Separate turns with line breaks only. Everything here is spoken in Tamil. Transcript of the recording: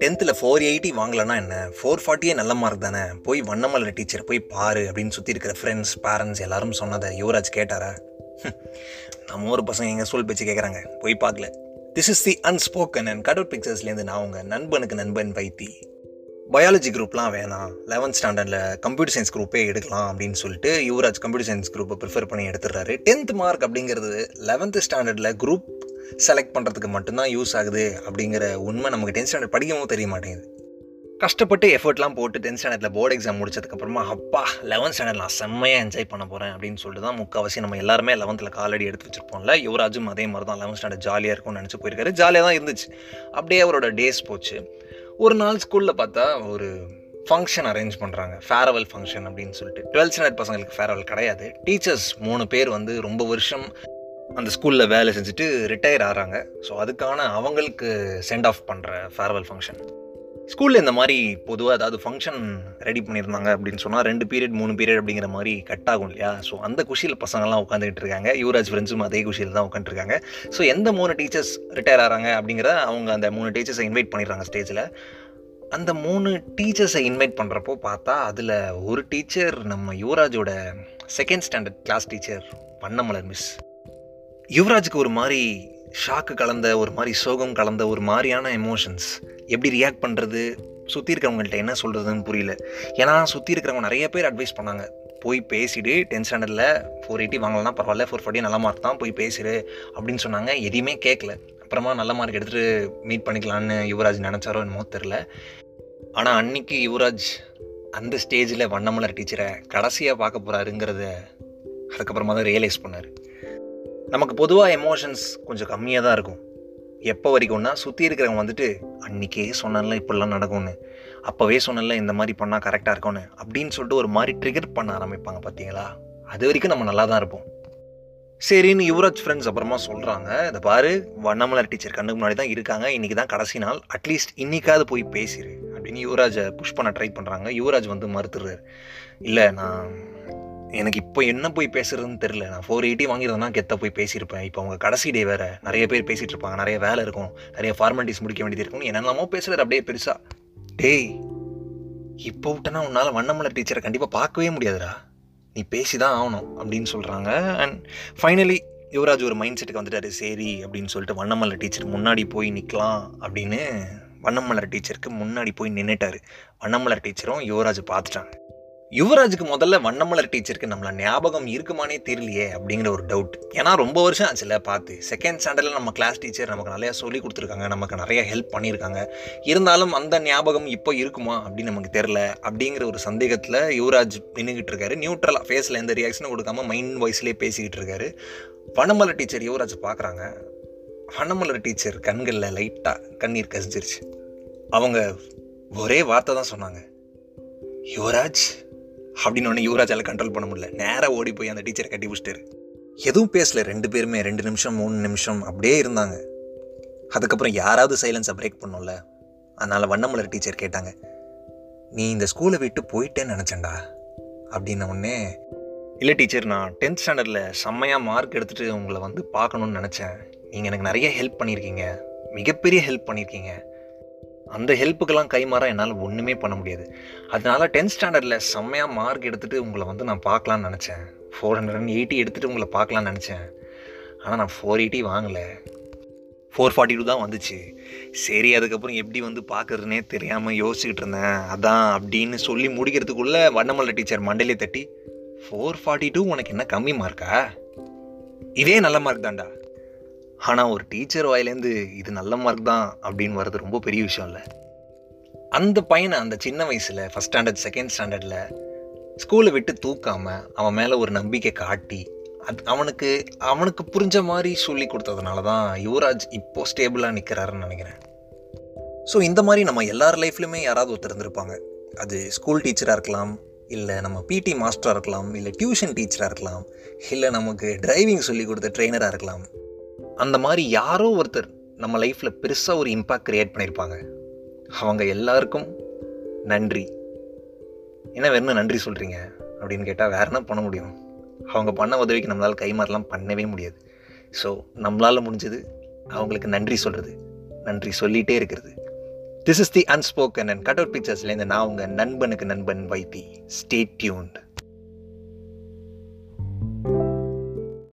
டென்த்தில் ஃபோர் எயிட்டி வாங்கலைன்னா என்ன? ஃபோர் ஃபார்ட்டியே நல்ல மார்க் தானே? போய் வண்ணமலை டீச்சர் போய் பாரு அப்படின்னு சுற்றி இருக்கிற ஃப்ரெண்ட்ஸ் பேரண்ட்ஸ் எல்லாரும் சொன்னதை யுவராஜ் கேட்டாரா? நம்ம ஒரு பசங்க எங்கள் ஸ்கூல் பேச்சு கேட்குறாங்க போய் பார்க்கல. This is the unspoken and cutout பிக்சர்ஸ்லேருந்து நான் உங்கள் நண்பனுக்கு நண்பன் வைத்தி. பயாலஜி குரூப்லாம் வேணாம். லெவன்த் ஸ்டாண்டர்டில் கம்ப்யூட்டர் சயின்ஸ் குரூப்பே எடுக்கலாம் அப்படின்னு சொல்லிட்டு யுவராஜ் கம்ப்யூட்டர் சயின்ஸ் குரூப்பை ப்ரிஃபர் பண்ணி எடுத்துடுறாரு. டென்த் மார்க் அப்படிங்கிறது லெவன்த்து ஸ்டாண்டர்டில் குரூப் செலக்ட் பண்ணுறதுக்கு மட்டும்தான் யூஸ் ஆகுது அப்படிங்கிற உண்மை நமக்கு டென்த் ஸ்டாண்டர்ட் படிக்கவும் தெரிய மாட்டேங்குது. கஷ்டப்பட்டு எஃபர்ட்லாம் போட்டு டென்த் ஸ்டாண்டர்டில் போர்டு எக்ஸாம் முடிச்சதுக்கப்புறமா அப்பா லெவன்த் ஸ்டாண்டர்ட் நான் செம்மையாக என்ஜாய் பண்ண போகிறேன் அப்படின்னு சொல்லிட்டு தான் முக்கால்வாசி நம்ம எல்லாருமே லெவன்த்தில் காலடி எடுத்து வச்சிருப்போம்ல. யுவராஜும் அதே மாதிரி தான் லெவன்த் ஸ்டாண்டர்ட் ஜாலியாக இருக்கும்னு நினச்சி போயிருக்காரு. ஜாலியாக தான் இருந்துச்சு. அப்படியே அவரோட டேஸ் போச்சு. ஒரு நாள் ஸ்கூலில் பார்த்தா ஒரு ஃபங்க்ஷன் அரேஞ்ச் பண்ணுறாங்க ஃபேரவல் ஃபங்க்ஷன் அப்படின்னு சொல்லிட்டு. டுவெல்த் ஸ்டாண்டர்ட் பசங்களுக்கு ஃபேரவல் கிடையாது. டீச்சர்ஸ் மூணு பேர் வந்து ரொம்ப வருஷம் அந்த ஸ்கூலில் வேலை செஞ்சுட்டு ரிட்டையர் ஆகிறாங்க ஸோ அதுக்கான அவங்களுக்கு சென்ட் ஆஃப் பண்ணுற ஃபேர்வெல் ஃபங்க்ஷன் ஸ்கூலில் இந்த மாதிரி பொதுவாக ஏதாவது ஃபங்க்ஷன் ரெடி பண்ணியிருந்தாங்க அப்படின்னு சொன்னால் ரெண்டு பீரியட் மூணு பீரியட் அப்படிங்கிற மாதிரி கட் ஆகும் இல்லையா? ஸோ அந்த குஷியில் பசங்கள்லாம் உட்காந்துக்கிட்டு இருக்காங்க. யுவராஜ் ஃப்ரெண்ட்ஸும் அதே குஷியில் தான் உட்காந்துருக்காங்க ஸோ எந்த மூணு டீச்சர்ஸ் ரிட்டையர் ஆகிறாங்க அப்படிங்கிறத அவங்க அந்த மூணு டீச்சர்ஸை இன்வைட் பண்ணிடுறாங்க ஸ்டேஜில் அந்த மூணு டீச்சர்ஸை இன்வைட் பண்ணுறப்போ பார்த்தா அதில் ஒரு டீச்சர் நம்ம யுவராஜோட second standard class teacher Vannamalar miss யுவராஜுக்கு ஒரு மாதிரி ஷாக்கு கலந்த ஒரு மாதிரி சோகம் கலந்த ஒரு மாதிரியான எமோஷன்ஸ் எப்படி ரியாக்ட் பண்ணுறது சுற்றி இருக்கிறவங்கள்ட்ட என்ன சொல்கிறதுன்னு புரியல. ஏன்னா சுற்றி இருக்கிறவங்க நிறைய பேர் அட்வைஸ் பண்ணாங்க. போய் பேசிடு டென்த் ஸ்டாண்டர்டில் ஃபோர் எயிட்டி வாங்கலாம் பரவாயில்ல ஃபோர் ஃபார்ட்டி நல்ல மார்க் தான் போய் பேசிடு அப்படின்னு சொன்னாங்க. எதையுமே கேட்கல அப்புறமா நல்ல மார்க் எடுத்துகிட்டு மீட் பண்ணிக்கலான்னு யுவராஜ் நினச்சாரோ என்னமோ தெரில ஆனால் அன்னைக்கு யுவராஜ் அந்த ஸ்டேஜில் வண்ணமலர் டீச்சரை கடைசியாக பார்க்க போகிறாருங்கிறத அதுக்கப்புறமா தான் ரியலைஸ் பண்ணார். நமக்கு பொதுவாக எமோஷன்ஸ் கொஞ்சம் கம்மியாக தான் இருக்கும். எப்போ வரைக்கும்னா சுற்றி இருக்கிறவங்க வந்துட்டு அன்றைக்கே சொன்னல இப்படிலாம் நடக்கும்னு. அப்போவே சொன்னல இந்த மாதிரி பண்ணால் கரெக்டாக இருக்கும்னு. அப்படின்னு சொல்லிட்டு ஒரு மாதிரி ட்ரிகர் பண்ண ஆரம்பிப்பாங்க பார்த்தீங்களா அது வரைக்கும் நம்ம நல்லா தான் இருப்போம். சரின்னு யுவராஜ் ஃப்ரெண்ட்ஸ் அப்புறமா சொல்கிறாங்க இதை பாரு வண்ணமலர் டீச்சர் கண்ணுக்கு முன்னாடி தான் இருக்காங்க இன்றைக்கி தான் கடைசி நாள். அட்லீஸ்ட் இன்றைக்காவது போய் பேசிடு அப்படின்னு யுவராஜை புஷ் பண்ண ட்ரை பண்ணுறாங்க யுவராஜ் வந்து மறுத்துடுறாரு. இல்லை நான் எனக்கு இப்போ என்ன போய் பேசுறதுன்னு தெரில நான் ஃபோர் எயிட்டி வாங்கியிருந்தேன்னா கெத்த போய் பேசியிருப்பேன். இப்போ அவங்க கடைசி டே வேறு. நிறைய பேர் பேசிகிட்டு இருப்பாங்க. நிறைய வேலை இருக்கும். நிறைய ஃபார்மாலிட்டிஸ் முடிக்க வேண்டியது இருக்கும் என்னென்னமோ பேசுகிறது அப்படியே பெருசாக டேய் இப்போ விட்டனா உன்னால் வண்ணமலர் டீச்சரை கண்டிப்பாக பார்க்கவே முடியாதுடா. நீ பேசி தான் ஆகணும் அப்படின்னு சொல்கிறாங்க அண்ட் ஃபைனலி யுவராஜ் ஒரு மைண்ட் செட்டுக்கு வந்துட்டாரு. சரி அப்படின்னு சொல்லிட்டு வண்ணமலர் டீச்சர் முன்னாடி போய் நிற்கலாம் அப்படின்னு வண்ணமலர் டீச்சருக்கு முன்னாடி போய் நின்றுட்டாரு வண்ணமலர் டீச்சரும் யுவராஜ் பார்த்துட்டாங்க. யுவராஜுக்கு முதல்ல வண்ணமலர் டீச்சருக்கு நம்மள ஞாபகம் இருக்குமானே தெரியலையே அப்படிங்கிற ஒரு டவுட் ஏன்னா ரொம்ப வருஷம் ஆச்சுல பார்த்து. செகண்ட் ஸ்டாண்டர்டில் நம்ம கிளாஸ் டீச்சர் நமக்கு நிறையா சொல்லி கொடுத்துருக்காங்க நமக்கு நிறைய ஹெல்ப் பண்ணியிருக்காங்க. இருந்தாலும் அந்த ஞாபகம் இப்போ இருக்குமா அப்படின்னு நமக்கு தெரில அப்படிங்கிற ஒரு சந்தேகத்தில் யுவராஜ் நின்றுக்கிட்டு இருக்காரு. நியூட்ரலாக ஃபேஸில் எந்த ரியாக்ஷனும் கொடுக்காம மைண்ட் வாய்ஸ்லேயே பேசிக்கிட்டு இருக்காரு. வண்ணமலர் டீச்சர் யுவராஜ் பார்க்குறாங்க. வண்ணமலர் டீச்சர் கண்களில் லைட்டாக கண்ணீர் கசிஞ்சிருச்சு. அவங்க ஒரே வார்த்தை தான் சொன்னாங்க. யுவராஜ் அப்படின்னு ஒன்று யுவராஜால் கண்ட்ரோல் பண்ண முடியல. நேராக ஓடி போய் அந்த டீச்சரை கட்டி பிடிச்சிட்டாரு. எதுவும் பேசல. ரெண்டு பேருமே ரெண்டு நிமிஷம் மூணு நிமிஷம் அப்படியே இருந்தாங்க. அதுக்கப்புறம் யாராவது சைலன்ஸை பிரேக் பண்ணும்ல? அதனால் வண்ணமலர் டீச்சர் கேட்டாங்க நீ இந்த ஸ்கூலை விட்டு போயிட்டேன்னு நினச்சேன்டா. அப்படின்ன உடனே இல்லை டீச்சர் நான் டென்த் ஸ்டாண்டர்டில் செம்மையாக மார்க் எடுத்துகிட்டு உங்களை வந்து பார்க்கணுன்னு நினச்சேன். நீங்கள் எனக்கு நிறைய ஹெல்ப் பண்ணியிருக்கீங்க. மிகப்பெரிய ஹெல்ப் பண்ணியிருக்கீங்க. அந்த ஹெல்ப்புக்கெல்லாம் கைமாற என்னால் ஒன்றுமே பண்ண முடியாது. அதனால டென்த் ஸ்டாண்டர்டில் செம்மையாக மார்க் எடுத்துகிட்டு உங்களை வந்து நான் பார்க்கலான்னு நினச்சேன். ஃபோர் ஹண்ட்ரட் அண்ட் எயிட்டி எடுத்துகிட்டு உங்களை பார்க்கலான்னு நினச்சேன். ஆனால் நான் ஃபோர் எயிட்டி வாங்கலை. ஃபோர் ஃபார்ட்டி டூ தான் வந்துச்சு. சரி அதுக்கப்புறம் எப்படி வந்து பார்க்குறதுனே தெரியாமல் யோசிச்சுக்கிட்டு இருந்தேன். அதான் அப்படின்னு சொல்லி முடிக்கிறதுக்குள்ளே வண்ணமல்ல டீச்சர் மண்டலே தட்டி ஃபோர் ஃபார்ட்டி டூ உனக்கு என்ன கம்மி மார்க்கா இதே நல்ல மார்க் தான்டா. ஆனால் ஒரு டீச்சர் வாயிலேருந்து இது நல்ல மார்க் தான் அப்படின்னு வர்றது ரொம்ப பெரிய விஷயம் இல்லை. அந்த பையனை அந்த சின்ன வயசில் ஃபஸ்ட் ஸ்டாண்டர்ட் செகண்ட் ஸ்டாண்டர்டில் ஸ்கூலை விட்டு தூக்காமல் அவன் மேலே ஒரு நம்பிக்கை காட்டி அது அவனுக்கு அவனுக்கு புரிஞ்ச மாதிரி சொல்லி கொடுத்ததுனால தான் யுவராஜ் இப்போது ஸ்டேபிளாக நிற்கிறாருன்னு நினைக்கிறேன். ஸோ இந்த மாதிரி நம்ம எல்லார் லைஃப்லையுமே யாராவது ஒருத்தர் இருந்திருப்பாங்க. அது ஸ்கூல் டீச்சராக இருக்கலாம் இல்லை நம்ம பிடி மாஸ்டராக இருக்கலாம் இல்லை டியூஷன் டீச்சராக இருக்கலாம் இல்லை நமக்கு டிரைவிங் சொல்லி கொடுத்த ட்ரெயினராக இருக்கலாம். அந்த மாதிரி யாரோ ஒருத்தர் நம்ம லைஃப்பில் பெருசாக ஒரு இம்பேக்ட் க்ரியேட் பண்ணியிருப்பாங்க அவங்க எல்லாருக்கும் நன்றி. என்ன வேணும் நன்றி சொல்கிறீங்க அப்படின்னு கேட்டால் வேற என்ன பண்ண முடியும்? அவங்க பண்ண உதவிக்கு நம்மளால் கைமாறலாம் பண்ணவே முடியாது. ஸோ நம்மளால் முடிஞ்சது அவங்களுக்கு நன்றி சொல்கிறது நன்றி சொல்லிகிட்டே இருக்கிறது. This is the unspoken and cut out பிக்சர்ஸ்லேருந்து நான் உங்கள் நண்பனுக்கு நண்பன் வைத்தி. Stay tuned